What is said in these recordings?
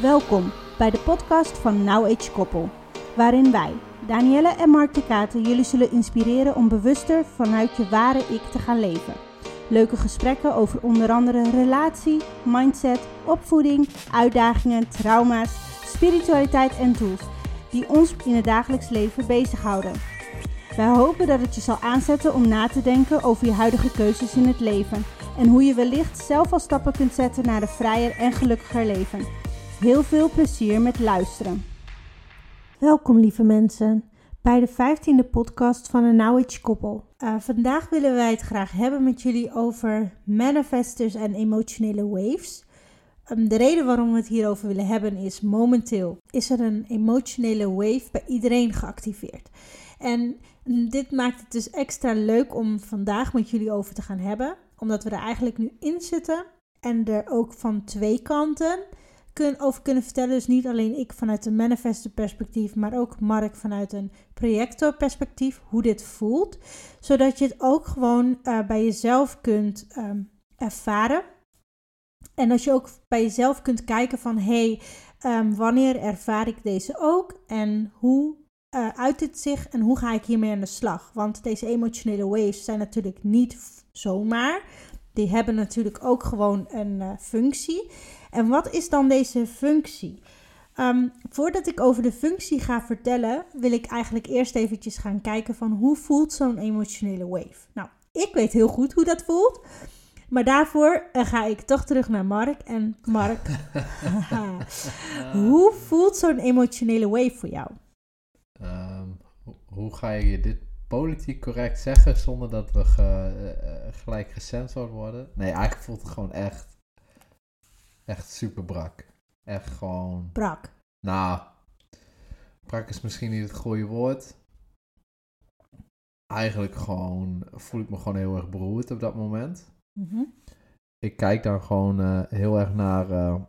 Welkom bij de podcast van Now Age Koppel, waarin wij, Danielle en Mark de Katen, jullie zullen inspireren om bewuster vanuit je ware ik te gaan leven. Leuke gesprekken over onder andere relatie, mindset, opvoeding, uitdagingen, trauma's, spiritualiteit en tools die ons in het dagelijks leven bezighouden. Wij hopen dat het je zal aanzetten om na te denken over je huidige keuzes in het leven en hoe je wellicht zelf al stappen kunt zetten naar een vrijer en gelukkiger leven. Heel veel plezier met luisteren. Welkom lieve mensen bij de 15e podcast van een Knowledge Koppel. Uh, vandaag willen wij het graag hebben met jullie over manifestors en emotionele waves. Um, de reden waarom we het hierover willen hebben is momenteel is er een emotionele wave bij iedereen geactiveerd. En dit maakt het dus extra leuk om vandaag met jullie over te gaan hebben, omdat we er eigenlijk nu in zitten en er ook van twee kanten kun, over kunnen vertellen. Dus niet alleen ik vanuit een manifestor perspectief, maar ook Mark vanuit een projector perspectief, hoe dit voelt. Zodat je het ook gewoon uh, bij jezelf kunt um, ervaren. En dat je ook bij jezelf kunt kijken van, hé, hey, um, wanneer ervaar ik deze ook? En hoe uh, uit het zich en hoe ga ik hiermee aan de slag? Want deze emotionele waves zijn natuurlijk niet zomaar. Die hebben natuurlijk ook gewoon een uh, functie. En wat is dan deze functie? Um, voordat ik over de functie ga vertellen, wil ik eigenlijk eerst eventjes gaan kijken van hoe voelt zo'n emotionele wave. Nou, ik weet heel goed hoe dat voelt. Maar daarvoor uh, ga ik toch terug naar Mark. En Mark, hoe voelt zo'n emotionele wave voor jou? Um, hoe ga je dit politiek correct zeggen zonder dat we ge, uh, gelijk gecensored worden? Nee, eigenlijk voelt het gewoon echt Echt super brak. Echt gewoon. Brak. Nou, brak is misschien niet het goede woord. Eigenlijk gewoon voel ik me gewoon heel erg beroerd op dat moment. Mm Ik kijk dan gewoon uh, heel erg naar uh,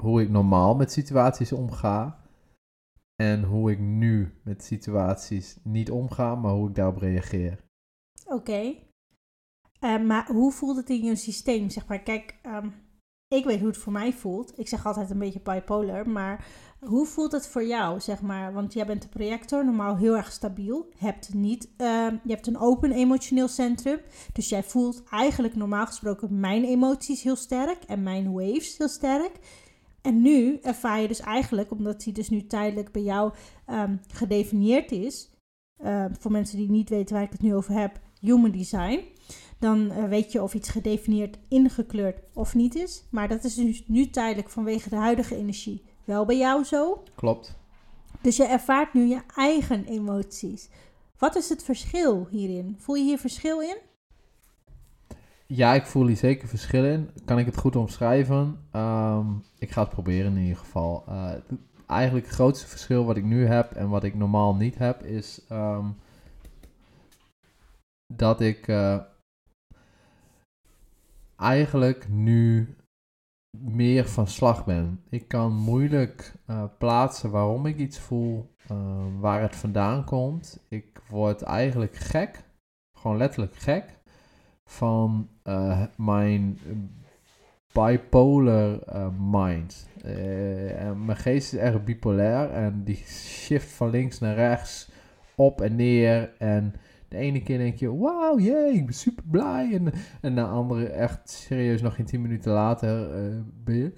hoe ik normaal met situaties omga. En hoe ik nu met situaties niet omga, maar hoe ik daarop reageer. Oké. Okay. Uh, maar hoe voelt het in je systeem? Zeg maar, kijk, um, ik weet hoe het voor mij voelt. Ik zeg altijd een beetje bipolar, maar hoe voelt het voor jou, zeg maar? Want jij bent een projector, normaal heel erg stabiel. Hebt niet, uh, je hebt een open emotioneel centrum. Dus jij voelt eigenlijk normaal gesproken mijn emoties heel sterk en mijn waves heel sterk. En nu ervaar je dus eigenlijk, omdat die dus nu tijdelijk bij jou um, gedefinieerd is, uh, voor mensen die niet weten waar ik het nu over heb, human design dan uh, weet je of iets gedefinieerd ingekleurd of niet is. Maar dat is dus nu tijdelijk vanwege de huidige energie wel bij jou zo. Klopt. Dus je ervaart nu je eigen emoties. Wat is het verschil hierin? Voel je hier verschil in? Ja, ik voel hier zeker verschil in. Kan ik het goed omschrijven? Um, ik ga het proberen in ieder geval. Uh, eigenlijk het grootste verschil wat ik nu heb en wat ik normaal niet heb, is um, dat ik uh, eigenlijk nu meer van slag ben. Ik kan moeilijk uh, plaatsen waarom ik iets voel, uh, waar het vandaan komt. Ik word eigenlijk gek, gewoon letterlijk gek, van uh, mijn bipolar mind. mijn geest is erg bipolair en die shift van links naar rechts, op en neer en de ene keer denk je, wauw, jee, ik ben super blij. En, en de andere, echt serieus, nog geen tien minuten later uh, ben je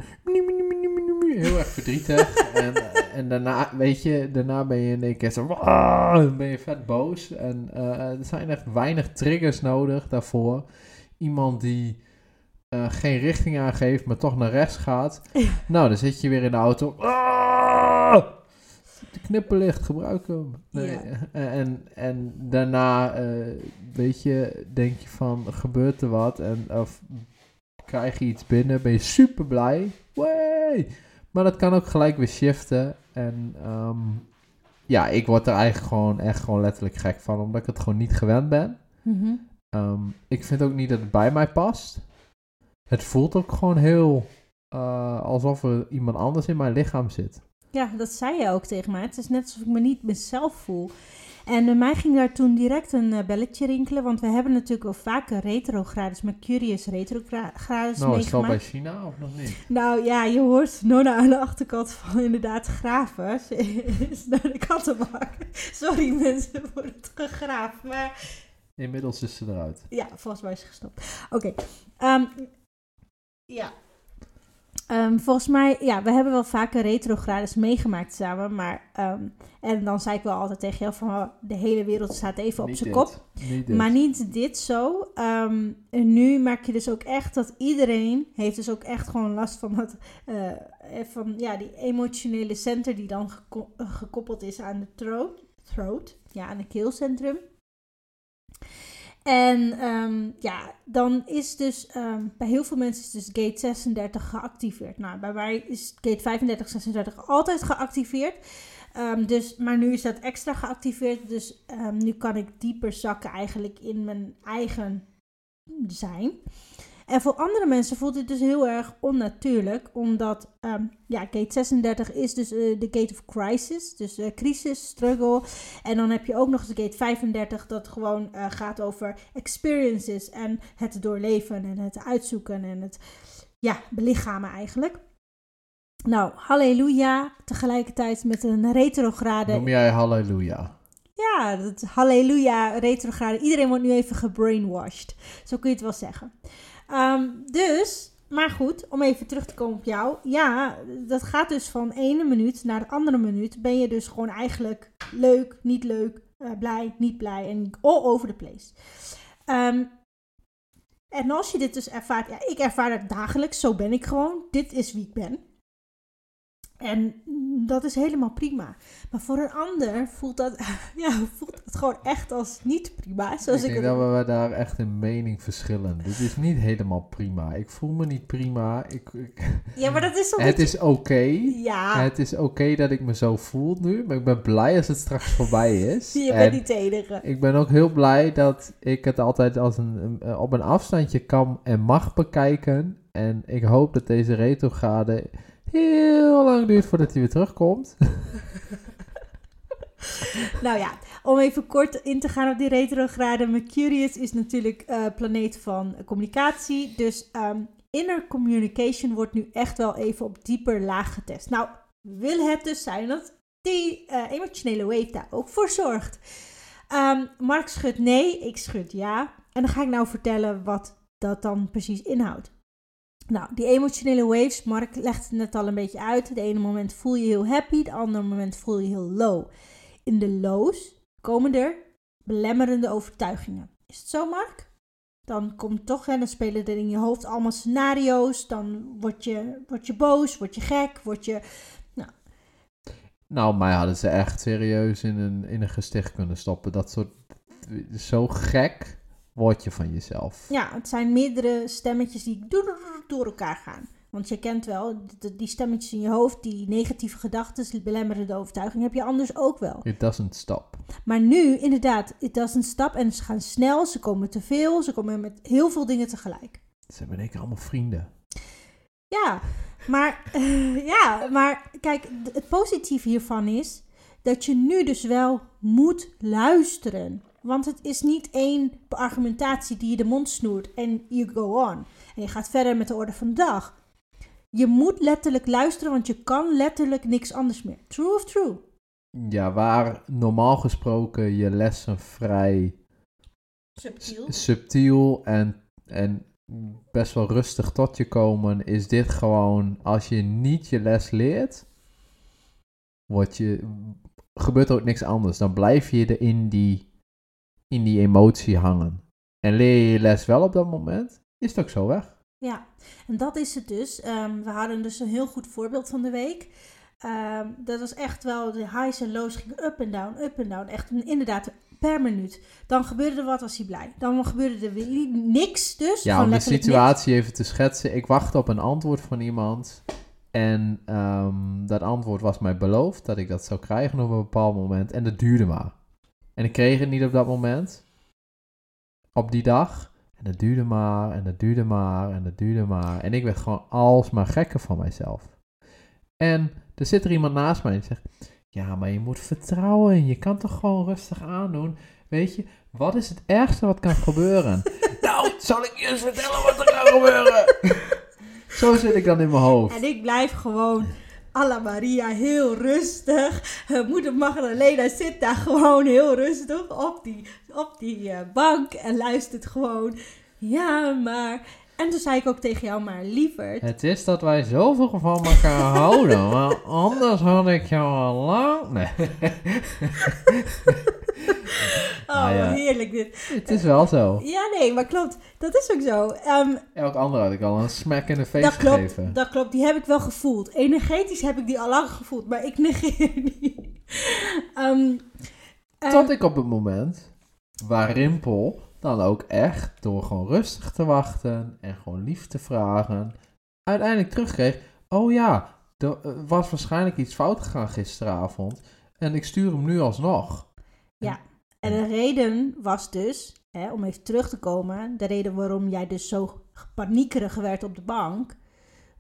heel erg verdrietig. en, en daarna, weet je, daarna ben je in één keer zo, wow, ben je vet boos. En uh, er zijn echt weinig triggers nodig daarvoor. Iemand die uh, geen richting aangeeft, maar toch naar rechts gaat. nou, dan zit je weer in de auto. Ah! De knipperlicht, gebruiken. Nee. En, en daarna, uh, weet je, denk je van, gebeurt er wat? En of krijg je iets binnen, ben je super blij. Way! Maar dat kan ook gelijk weer shiften. En um, ja, ik word er eigenlijk gewoon echt gewoon letterlijk gek van, omdat ik het gewoon niet gewend ben. Mm -hmm. um, ik vind ook niet dat het bij mij past. Het voelt ook gewoon heel uh, alsof er iemand anders in mijn lichaam zit. Ja, dat zei je ook tegen mij. Het is net alsof ik me niet mezelf voel. En bij mij ging daar toen direct een eh, belletje rinkelen, want we hebben natuurlijk wel vaker retrogrades, Mercurius retrogrades Nou, is al bij. China of nog niet? Nou ja, je hoort Nonna aan de achterkant van inderdaad graven. Ze is naar de kattenbak. Sorry mensen voor het gegraaf, maar Inmiddels is ze eruit. ja, volgens mij is ze gestopt. Oké. ehm, ja. Ehm, volgens mij, ja, we hebben wel vaker retrogrades meegemaakt samen, maar... ehm, en dan zei ik wel altijd tegen jou van, oh, de hele wereld staat even op zijn kop. Niet. Maar niet dit zo. Ehm, en nu merk je dus ook echt dat iedereen heeft dus ook echt gewoon last van, het, eh, eh, van ja, die emotionele center die dan geko- gekoppeld is aan de throat. throat ja, aan het keelcentrum. En ehm, ja, dan is dus ehm, bij heel veel mensen is dus gate 36 geactiveerd. Nou, bij mij is gate 35, 36 altijd geactiveerd. Ehm, dus, maar nu is dat extra geactiveerd. Dus nu kan ik dieper zakken eigenlijk in mijn eigen zijn. En voor andere mensen voelt dit dus heel erg onnatuurlijk. Omdat, ehm, ja, gate 36 is dus eh, de gate of crisis. Dus eh, crisis, struggle. En dan heb je ook nog eens gate 35 dat gewoon eh, gaat over experiences. En het doorleven en het uitzoeken en het, ja, belichamen eigenlijk. Nou, halleluja. Tegelijkertijd met een retrograde Noem jij halleluja. ja, dat halleluja, retrograde. Iedereen wordt nu even gebrainwashed. Zo kun je het wel zeggen. Ehm, dus, maar goed, om even terug te komen op jou. Ja, dat gaat dus van ene minuut naar de andere minuut. Ben je dus gewoon eigenlijk leuk, niet leuk, eh, blij, niet blij en all over the place. Ehm, en als je dit dus ervaart, ja, ik ervaar het dagelijks, zo ben ik gewoon. Dit is wie ik ben. En dat is helemaal prima. Maar voor een ander voelt dat, ja, voelt het gewoon echt als niet prima. Zoals ik ik, denk dat we daar echt in mening verschillen. Dit is niet helemaal prima. Ik voel me niet prima. Ik, ik- Ja, maar dat is toch het is oké. Ja, Het is oké dat ik me zo voel nu. Maar ik ben blij als het straks voorbij is. je En bent niet enige. ik ben ook heel blij dat ik het altijd als een, een- eh, op een afstandje kan en mag bekijken. En ik hoop dat deze retrograde heel lang duurt voordat hij weer terugkomt. Nou ja, om even kort in te gaan op die retrograde. Mercurius is natuurlijk eh planeet van communicatie. Dus ehm, inner communication wordt nu echt wel even op dieper laag getest. Nou, wil het dus zijn dat die eh, emotionele wave daar ook voor zorgt. Ehm, Mark schudt nee, ik schud ja. En dan ga ik nou vertellen wat dat dan precies inhoudt. Nou, die emotionele waves, Mark legt het net al een beetje uit. De ene moment voel je heel happy, de andere moment voel je heel low. In de lows komen er belemmerende overtuigingen. Is het zo, Mark? Dan komt toch, hè, dan spelen er in je hoofd allemaal scenario's. Dan word je, word je boos, word je gek, word je... Nou, mij hadden ze echt serieus in een, in een gesticht kunnen stoppen. Dat soort... Zo gek word je van jezelf. Ja, het zijn meerdere stemmetjes die door elkaar gaan. Want je kent wel, die stemmetjes in je hoofd, die negatieve gedachten, die belemmerende overtuiging, heb je anders ook wel. It doesn't stop. Maar nu, inderdaad, it doesn't stop en ze gaan snel, ze komen te veel, ze komen met heel veel dingen tegelijk. Ze hebben in één keer allemaal vrienden. Ja, maar, ja, maar kijk, het positieve hiervan is dat je nu dus wel moet luisteren. Want het is niet één argumentatie die je de mond snoert en you go on. En je gaat verder met de orde van de dag. Je moet letterlijk luisteren, want je kan letterlijk niks anders meer. True of true? Ja, waar normaal gesproken je lessen vrij Subtiel. subtiel en, en best wel rustig tot je komen, is dit gewoon, als je niet je les leert, word je, gebeurt er ook niks anders. Dan blijf je er in die, in die emotie hangen. En leer je je les wel op dat moment, is het ook zo weg. Ja, en dat is het dus. Ehm, we hadden dus een heel goed voorbeeld van de week. Ehm, dat was echt wel, de highs en lows gingen up en down, up en down. Echt inderdaad per minuut. Dan gebeurde er wat, was hij blij. Dan gebeurde er weer niks dus. Ja, om de situatie even te schetsen. Ik wachtte op een antwoord van iemand. En ehm, dat antwoord was mij beloofd dat ik dat zou krijgen op een bepaald moment. En dat duurde maar. En ik kreeg het niet op dat moment. Op die dag. En dat duurde maar, en dat duurde maar, en dat duurde maar. En ik werd gewoon alsmaar gekker van mijzelf. En er zit er iemand naast mij en die zegt... Ja, maar je moet vertrouwen. Je kan toch gewoon rustig aandoen. Weet je, wat is het ergste wat kan gebeuren? nou, zal ik je eens vertellen wat er kan gebeuren? Zo zit ik dan in mijn hoofd. En ik blijf gewoon Alla Maria heel rustig. Uh, moeder Magdalena zit daar gewoon heel rustig op die, op die uh, bank en luistert gewoon. Ja, maar en toen zei ik ook tegen jou, maar liever. Het is dat wij zoveel van elkaar houden, maar anders had ik jou al lang. Nee. oh, ja. heerlijk dit. Het is wel zo. Ja, nee, maar klopt. Dat is ook zo. Um, Elk ander had ik al een smack in de face dat klopt, gegeven. Dat klopt, die heb ik wel gevoeld. Energetisch heb ik die al lang gevoeld, maar ik negeer die. Um, Tot ik op het moment waar Rimpel dan ook echt door gewoon rustig te wachten en gewoon lief te vragen, uiteindelijk terugkreeg: Oh ja, er was waarschijnlijk iets fout gegaan gisteravond en ik stuur hem nu alsnog. Ja, en de reden was dus, hè, om even terug te komen, de reden waarom jij dus zo paniekerig werd op de bank,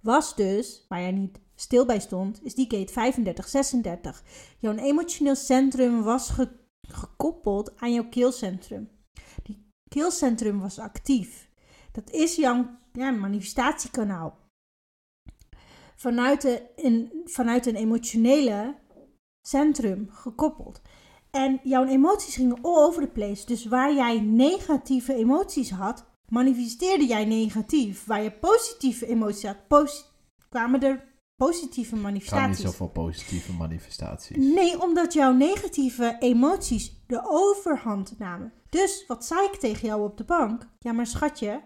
was dus, waar jij niet stil bij stond, is die gate 3536. Jouw emotioneel centrum was gekoppeld aan jouw keelcentrum keelcentrum was actief. Dat is jouw ja, manifestatiekanaal. Vanuit, de, in, vanuit een emotionele centrum gekoppeld. En jouw emoties gingen all over the place. Dus waar jij negatieve emoties had, manifesteerde jij negatief. Waar je positieve emoties had, kwamen er positieve manifestaties. niet zoveel positieve manifestaties. Nee, omdat jouw negatieve emoties de overhand namen. Dus wat zei ik tegen jou op de bank? Ja, maar schatje,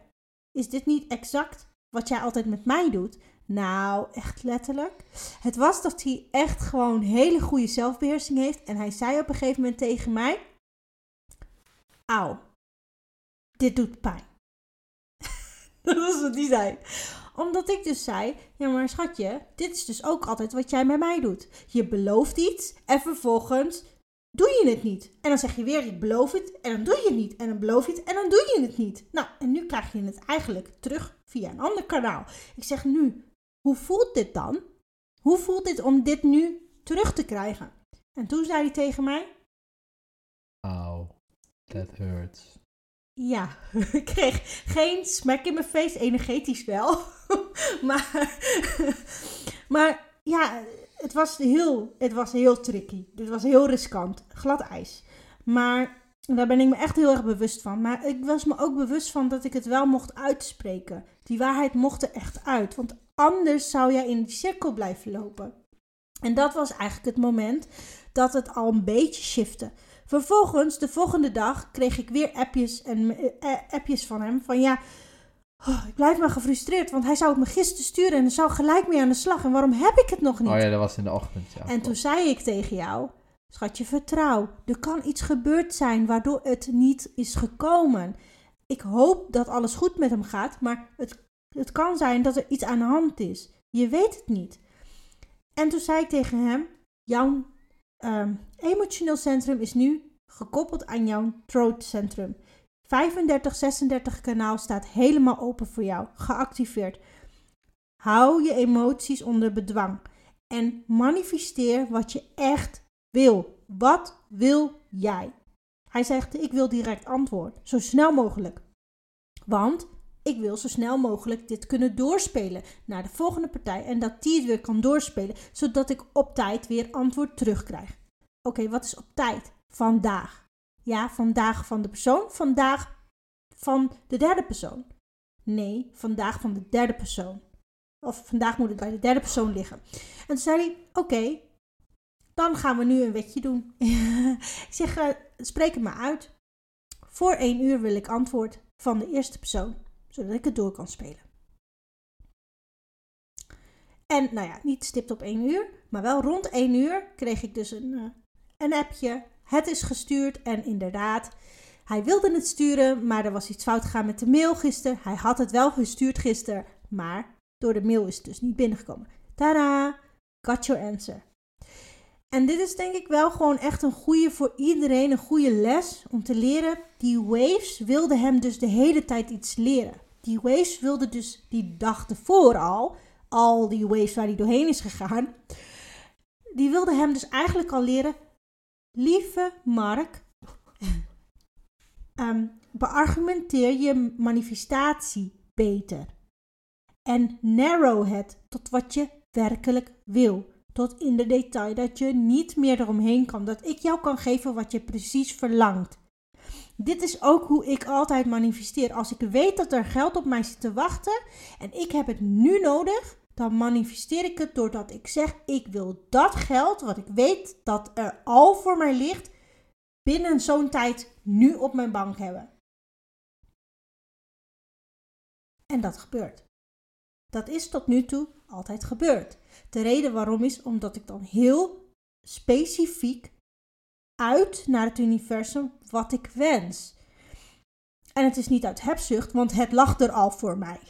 is dit niet exact wat jij altijd met mij doet? Nou, echt letterlijk. Het was dat hij echt gewoon hele goede zelfbeheersing heeft. En hij zei op een gegeven moment tegen mij: Auw, dit doet pijn. dat was wat hij zei omdat ik dus zei, ja maar schatje, dit is dus ook altijd wat jij met mij doet. Je belooft iets en vervolgens doe je het niet. En dan zeg je weer, ik beloof het en dan doe je het niet. En dan beloof je het en dan doe je het niet. Nou, en nu krijg je het eigenlijk terug via een ander kanaal. Ik zeg nu, hoe voelt dit dan? Hoe voelt dit om dit nu terug te krijgen? En toen zei hij tegen mij... Ow, that hurts. Ja, ik kreeg geen smack in mijn face, energetisch wel. maar, maar ja, het was, heel, het was heel tricky. Het was heel riskant. Glad ijs. Maar daar ben ik me echt heel erg bewust van. Maar ik was me ook bewust van dat ik het wel mocht uitspreken. Die waarheid mocht er echt uit. Want anders zou jij in die cirkel blijven lopen. En dat was eigenlijk het moment dat het al een beetje shifte. Vervolgens, de volgende dag, kreeg ik weer appjes, en, eh, appjes van hem. Van ja, oh, ik blijf maar gefrustreerd. Want hij zou het me gisteren sturen en er zou gelijk mee aan de slag. En waarom heb ik het nog niet? Oh ja, dat was in de ochtend, ja. En toen zei ik tegen jou, schatje, vertrouw. Er kan iets gebeurd zijn waardoor het niet is gekomen. Ik hoop dat alles goed met hem gaat, maar het, het kan zijn dat er iets aan de hand is. Je weet het niet. En toen zei ik tegen hem, jouw um, emotioneel centrum is nu gekoppeld aan jouw throat centrum. 3536 kanaal staat helemaal open voor jou, geactiveerd. Hou je emoties onder bedwang en manifesteer wat je echt wil. Wat wil jij? Hij zegt: Ik wil direct antwoord, zo snel mogelijk. Want ik wil zo snel mogelijk dit kunnen doorspelen naar de volgende partij en dat die het weer kan doorspelen, zodat ik op tijd weer antwoord terugkrijg. Oké, wat is op tijd? Vandaag. Ja, vandaag van de persoon, vandaag van de derde persoon. Nee, vandaag van de derde persoon. Of vandaag moet het bij de derde persoon liggen. En toen zei hij: Oké, dan gaan we nu een wetje doen. ik zeg: uh, Spreek het maar uit. Voor één uur wil ik antwoord van de eerste persoon zodat ik het door kan spelen. En nou ja, niet stipt op 1 uur, maar wel rond 1 uur kreeg ik dus een, uh, een appje. Het is gestuurd en inderdaad, hij wilde het sturen, maar er was iets fout gegaan met de mail gisteren. Hij had het wel gestuurd gisteren, maar door de mail is het dus niet binnengekomen. Tada! Got your answer. En dit is denk ik wel gewoon echt een goede voor iedereen, een goede les om te leren. Die waves wilden hem dus de hele tijd iets leren. Die waves wilden dus die dag ervoor al, al die waves waar hij doorheen is gegaan, die wilde hem dus eigenlijk al leren, lieve Mark, ehm, beargumenteer je manifestatie beter. En narrow het tot wat je werkelijk wil. Tot in de detail dat je niet meer eromheen kan. Dat ik jou kan geven wat je precies verlangt. Dit is ook hoe ik altijd manifesteer. Als ik weet dat er geld op mij zit te wachten en ik heb het nu nodig, dan manifesteer ik het doordat ik zeg: ik wil dat geld, wat ik weet dat er al voor mij ligt, binnen zo'n tijd nu op mijn bank hebben. En dat gebeurt. Dat is tot nu toe altijd gebeurd. De reden waarom is omdat ik dan heel specifiek uit naar het universum wat ik wens. En het is niet uit hebzucht, want het lag er al voor mij.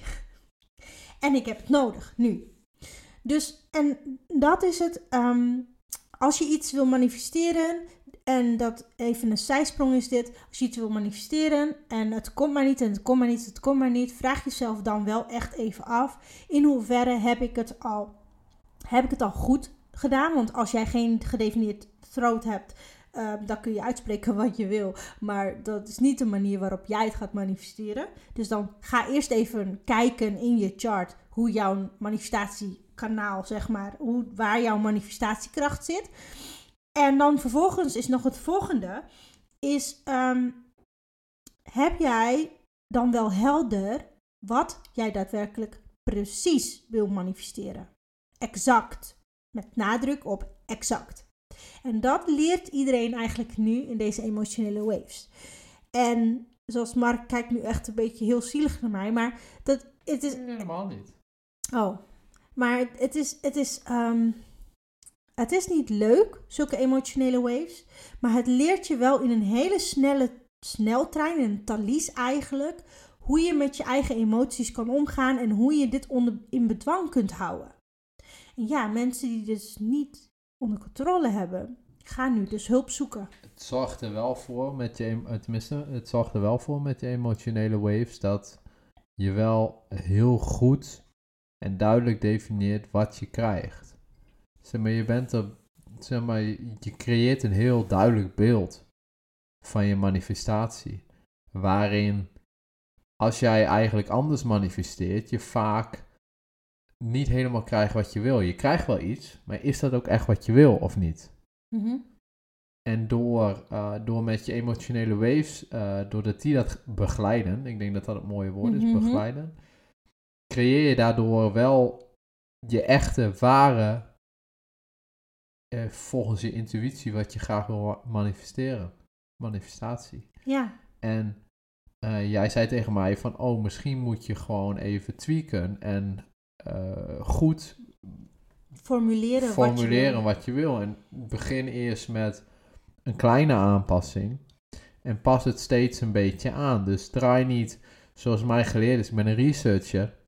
En ik heb het nodig nu. Dus, en dat is het. Ehm, als je iets wil manifesteren, en dat even een zijsprong is dit. Als je iets wil manifesteren en het komt maar niet en het komt maar niet, het komt maar niet. Vraag jezelf dan wel echt even af. In hoeverre heb ik het al, heb ik het al goed gedaan? Want als jij geen gedefinieerd throat hebt, uh, dan kun je uitspreken wat je wil. Maar dat is niet de manier waarop jij het gaat manifesteren. Dus dan ga eerst even kijken in je chart hoe jouw manifestatiekanaal, zeg maar, hoe, waar jouw manifestatiekracht zit. En dan vervolgens is nog het volgende: is ehm, heb jij dan wel helder wat jij daadwerkelijk precies wil manifesteren? Exact. Met nadruk op exact. En dat leert iedereen eigenlijk nu in deze emotionele waves. En zoals Mark kijkt nu echt een beetje heel zielig naar mij, maar dat het is. Helemaal niet. Oh, maar het is, het is, ehm, het is niet leuk, zulke emotionele waves, maar het leert je wel in een hele snelle sneltrein, in een talies eigenlijk, hoe je met je eigen emoties kan omgaan en hoe je dit onder, in bedwang kunt houden. En ja, mensen die dus niet onder controle hebben, gaan nu dus hulp zoeken. Het zorgt er wel voor met je, tenminste, het zorgt er wel voor met je emotionele waves dat je wel heel goed en duidelijk definieert wat je krijgt. Zeg maar, je bent er, zeg maar, je creëert een heel duidelijk beeld van je manifestatie. Waarin, als jij eigenlijk anders manifesteert, je vaak niet helemaal krijgt wat je wil. Je krijgt wel iets, maar is dat ook echt wat je wil of niet? Mhm. En door, uh, door met je emotionele waves, uh, doordat die dat begeleiden, ik denk dat dat het mooie woord is, Mhm. begeleiden, creëer je daardoor wel je echte, ware, eh, volgens je intuïtie, wat je graag wil manifesteren. Manifestatie. Ja, En eh, jij zei tegen mij van, oh, misschien moet je gewoon even tweaken en eh, goed formuleren, formuleren wat wat je wil. En begin eerst met een kleine aanpassing. En pas het steeds een beetje aan. Dus draai niet zoals mij geleerd is. Ik ben een researcher.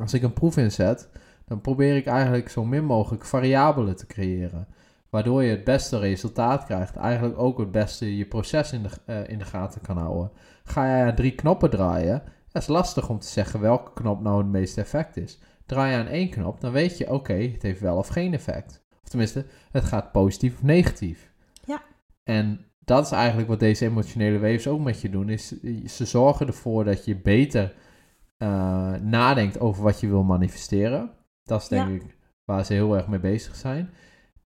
Als ik een proef inzet, dan probeer ik eigenlijk zo min mogelijk variabelen te creëren. Waardoor je het beste resultaat krijgt. Eigenlijk ook het beste je proces in de, eh, in de gaten kan houden. Ga je aan drie knoppen draaien, dat is lastig om te zeggen welke knop nou het meeste effect is. Draai je aan één knop, dan weet je, oké, het heeft wel of geen effect. Of tenminste, het gaat positief of negatief. Ja. En dat is eigenlijk wat deze emotionele waves ook met je doen. Is, ze zorgen ervoor dat je beter eh, nadenkt over wat je wil manifesteren. Dat is denk Ja. ik waar ze heel erg mee bezig zijn.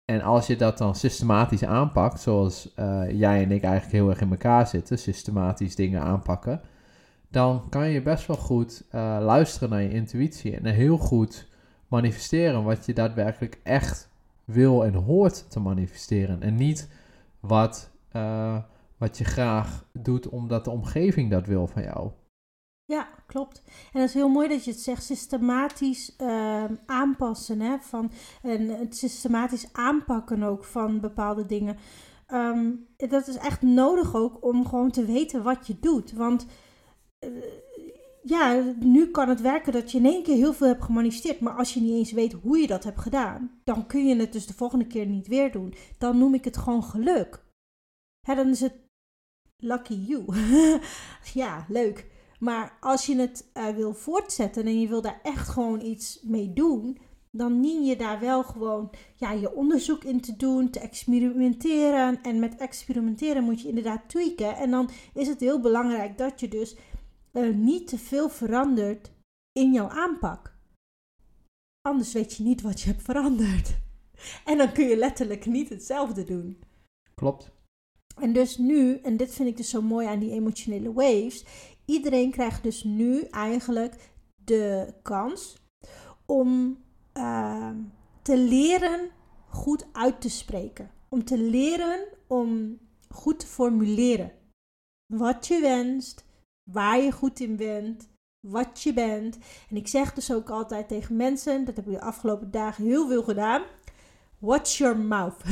En als je dat dan systematisch aanpakt, zoals eh, jij en ik eigenlijk heel erg in elkaar zitten, systematisch dingen aanpakken, dan kan je best wel goed eh, luisteren naar je intuïtie en heel goed manifesteren wat je daadwerkelijk echt wil en hoort te manifesteren. En niet wat, eh, wat je graag doet omdat de omgeving dat wil van jou. Ja, klopt. En dat is heel mooi dat je het zegt, systematisch ehm, aanpassen. Hè, van, en het systematisch aanpakken ook van bepaalde dingen. Ehm, dat is echt nodig ook om gewoon te weten wat je doet. Want eh, ja, nu kan het werken dat je in één keer heel veel hebt gemanifesteerd. Maar als je niet eens weet hoe je dat hebt gedaan, dan kun je het dus de volgende keer niet weer doen. Dan noem ik het gewoon geluk. Hè, dan is het lucky you. ja, leuk. Maar als je het eh, wil voortzetten en je wil daar echt gewoon iets mee doen, dan dien je daar wel gewoon ja, je onderzoek in te doen, te experimenteren. En met experimenteren moet je inderdaad tweaken. En dan is het heel belangrijk dat je dus uh, niet te veel verandert in jouw aanpak. Anders weet je niet wat je hebt veranderd. En dan kun je letterlijk niet hetzelfde doen. Klopt. En dus nu, en dit vind ik dus zo mooi aan die emotionele waves. Iedereen krijgt dus nu eigenlijk de kans om uh, te leren goed uit te spreken. Om te leren om goed te formuleren. Wat je wenst, waar je goed in bent, wat je bent. En ik zeg dus ook altijd tegen mensen, dat heb ik de afgelopen dagen heel veel gedaan. Watch your mouth.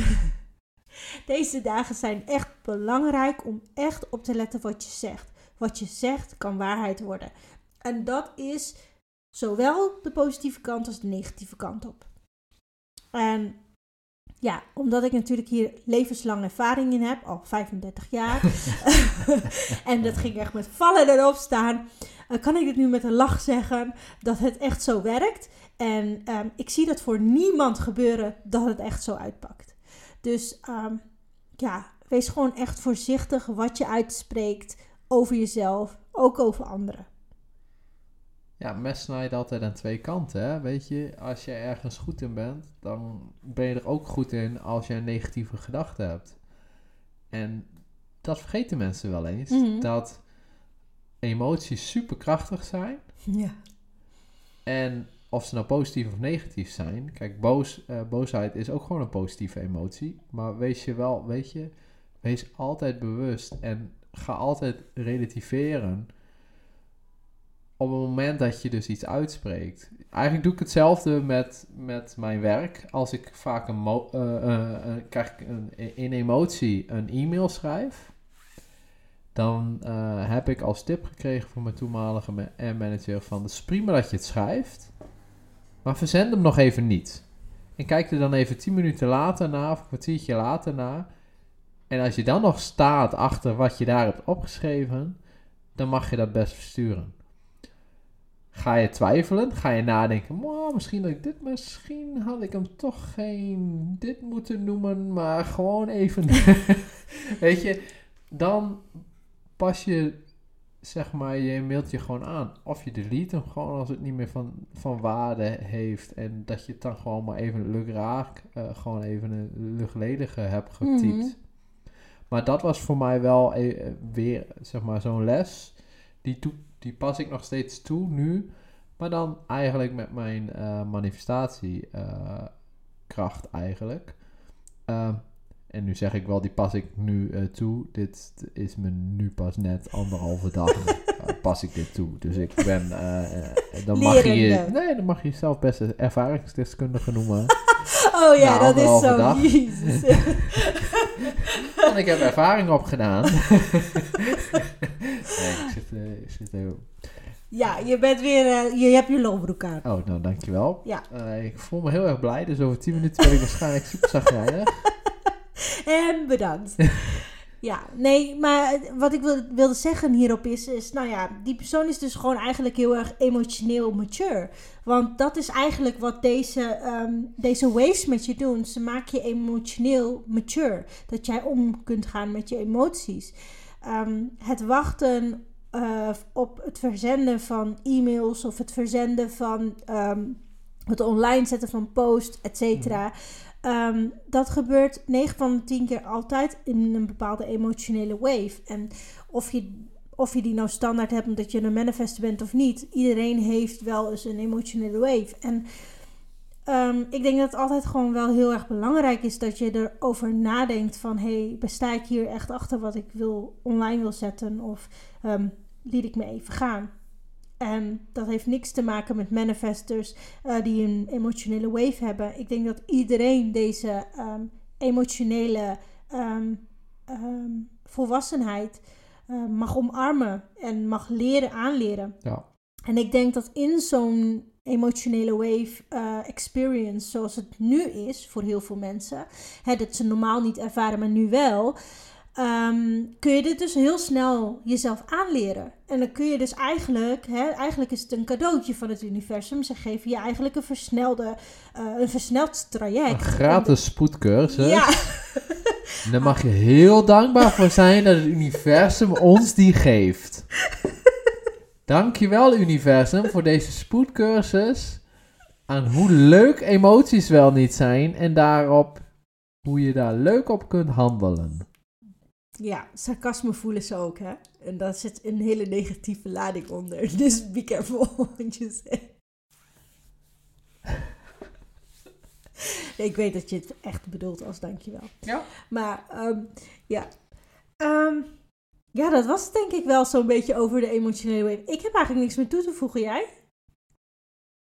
Deze dagen zijn echt belangrijk om echt op te letten wat je zegt. Wat je zegt kan waarheid worden. En dat is zowel de positieve kant als de negatieve kant op. En ja, omdat ik natuurlijk hier levenslang ervaring in heb, al 35 jaar. en dat ging echt met vallen en opstaan. Uh, kan ik dit nu met een lach zeggen dat het echt zo werkt. En um, ik zie dat voor niemand gebeuren dat het echt zo uitpakt. Dus um, ja, wees gewoon echt voorzichtig wat je uitspreekt over jezelf, ook over anderen. Ja, mes snijdt altijd aan twee kanten. Hè? Weet je, als je ergens goed in bent, dan ben je er ook goed in als je een negatieve gedachte hebt. En dat vergeten mensen wel eens. Mm-hmm. Dat emoties superkrachtig zijn. Ja. En of ze nou positief of negatief zijn. Kijk, boos, uh, boosheid is ook gewoon een positieve emotie. Maar wees je wel, weet je, wees altijd bewust en ga altijd relativeren op het moment dat je dus iets uitspreekt. Eigenlijk doe ik hetzelfde met, met mijn werk. Als ik vaak een, uh, krijg een, in emotie een e-mail schrijf, dan heb ik als tip gekregen van mijn toenmalige manager van het is prima dat je het schrijft, maar verzend hem nog even niet. En kijk er dan even 10 minuten later na, of een kwartiertje later na. En als je dan nog staat achter wat je daar hebt opgeschreven, dan mag je dat best versturen. Ga je twijfelen? Ga je nadenken, misschien dat ik dit, misschien had ik hem toch geen dit moeten noemen, maar gewoon even. Weet je, dan pas je zeg maar je mailtje gewoon aan. Of je delete hem gewoon als het niet meer van, van waarde heeft. En dat je het dan gewoon maar even lukraak, uh, gewoon even een luchtledige hebt getypt. Mhm. Maar dat was voor mij wel e weer, zeg maar, zo'n les. Die, die pas ik nog steeds toe nu. Maar dan eigenlijk met mijn uh, manifestatiekracht eigenlijk. Uh, en nu zeg ik wel, die pas ik nu uh, toe. Dit is me nu pas net anderhalve dag. pas ik dit toe. Dus ik ben. Dan mag je, nee, dan mag je jezelf best ervaringsdeskundige noemen. oh ja, dat is zo. Dag. Jezus. en ik heb ervaring opgedaan. nee, ik zit, ik zit heel. Ja, je bent weer, je hebt je loonbroek aan. Oh, nou dankjewel. Ja. ik voel me heel erg blij, dus over 10 minuten ben ik waarschijnlijk super zagrijnig. En bedankt. Ja, nee, maar wat ik wilde, zeggen hierop is, is, nou ja, die persoon is dus gewoon eigenlijk heel erg emotioneel mature. Want dat is eigenlijk wat deze, um, deze waves met je doen. Ze maken je emotioneel mature. Dat jij om kunt gaan met je emoties. Ehm, het wachten uh, op het verzenden van e-mails of het verzenden van um, het online zetten van post, et cetera. Um, dat gebeurt 9 van de 10 keer altijd in een bepaalde emotionele wave. En of je, of je die nou standaard hebt omdat je een manifester bent of niet, iedereen heeft wel eens een emotionele wave. En um, ik denk dat het altijd gewoon wel heel erg belangrijk is dat je erover nadenkt van... hey, besta ik hier echt achter wat ik wil, online wil zetten of um, liet ik me even gaan? En dat heeft niks te maken met manifestors uh, die een emotionele wave hebben. Ik denk dat iedereen deze um, emotionele um, um, volwassenheid uh, mag omarmen en mag leren aanleren. Ja. En ik denk dat in zo'n emotionele wave uh, experience, zoals het nu is voor heel veel mensen, hè, dat ze normaal niet ervaren, maar nu wel ehm, kun je dit dus heel snel jezelf aanleren. En dan kun je dus eigenlijk, hè, eigenlijk is het een cadeautje van het universum. Ze geven je eigenlijk een, versnelde, eh, een versneld traject. Een gratis spoedcursus. Ja. En daar mag je heel dankbaar voor zijn dat het universum ons die geeft. Dankjewel universum voor deze spoedcursus aan hoe leuk emoties wel niet zijn en daarop hoe je daar leuk op kunt handelen. Ja, sarcasme voelen ze ook, hè? En daar zit een hele negatieve lading onder. Dus be careful what you say. Nee, ik weet dat je het echt bedoelt als dankjewel. Ja. Maar ehm, ja. Ehm, ja, dat was het denk ik wel zo'n beetje over de emotionele wave. Ik heb eigenlijk niks meer toe te voegen, jij?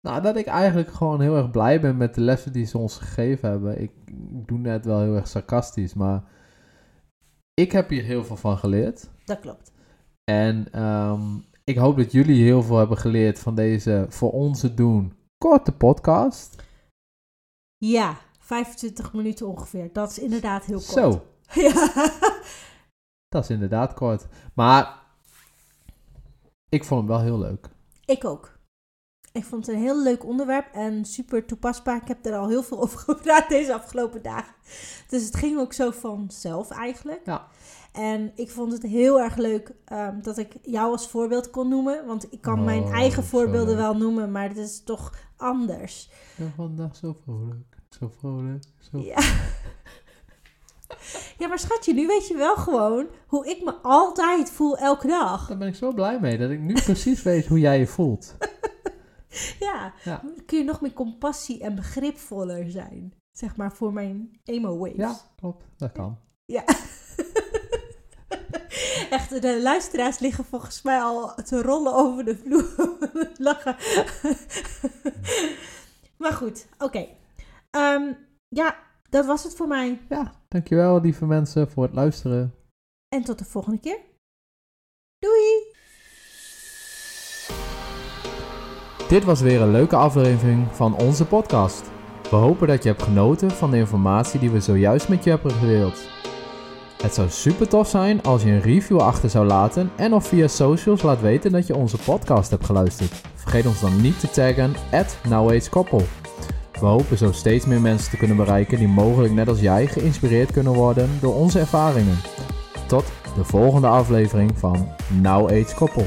Nou, dat ik eigenlijk gewoon heel erg blij ben met de lessen die ze ons gegeven hebben. Ik doe net wel heel erg sarcastisch, maar ik heb hier heel veel van geleerd. Dat klopt. En ehm, ik hoop dat jullie heel veel hebben geleerd van deze voor onze doen korte podcast. Ja, 25 minuten ongeveer. Dat is inderdaad heel kort. Zo, Ja. dat is inderdaad kort. Maar ik vond hem wel heel leuk. Ik ook. Ik vond het een heel leuk onderwerp en super toepasbaar. Ik heb er al heel veel over gepraat deze afgelopen dagen. Dus het ging ook zo vanzelf eigenlijk. Ja. En ik vond het heel erg leuk ehm, dat ik jou als voorbeeld kon noemen. Want ik kan mijn Oh, eigen voorbeelden wel noemen, maar het is toch anders. Ja, vandaag zo vrolijk, zo vrolijk, zo... Ja. ja, maar schatje, nu weet je wel gewoon hoe ik me altijd voel elke dag. Daar ben ik zo blij mee, dat ik nu precies weet hoe jij je voelt. Ja, Ja. kun je nog meer compassie en begripvoller zijn. Zeg maar voor mijn emo waves. Ja, klopt, dat kan. Ja. Echt, de luisteraars liggen volgens mij al te rollen over de vloer. Lachen. maar goed, oké. Ehm, ja, dat was het voor mij. Ja, dankjewel lieve mensen voor het luisteren. En tot de volgende keer. Doei! Dit was weer een leuke aflevering van onze podcast. We hopen dat je hebt genoten van de informatie die we zojuist met je hebben gedeeld. Het zou super tof zijn als je een review achter zou laten en of via socials laat weten dat je onze podcast hebt geluisterd. Vergeet ons dan niet te taggen at NowAgeKoppel. We hopen zo steeds meer mensen te kunnen bereiken die mogelijk net als jij geïnspireerd kunnen worden door onze ervaringen. Tot de volgende aflevering van Now Age Koppel.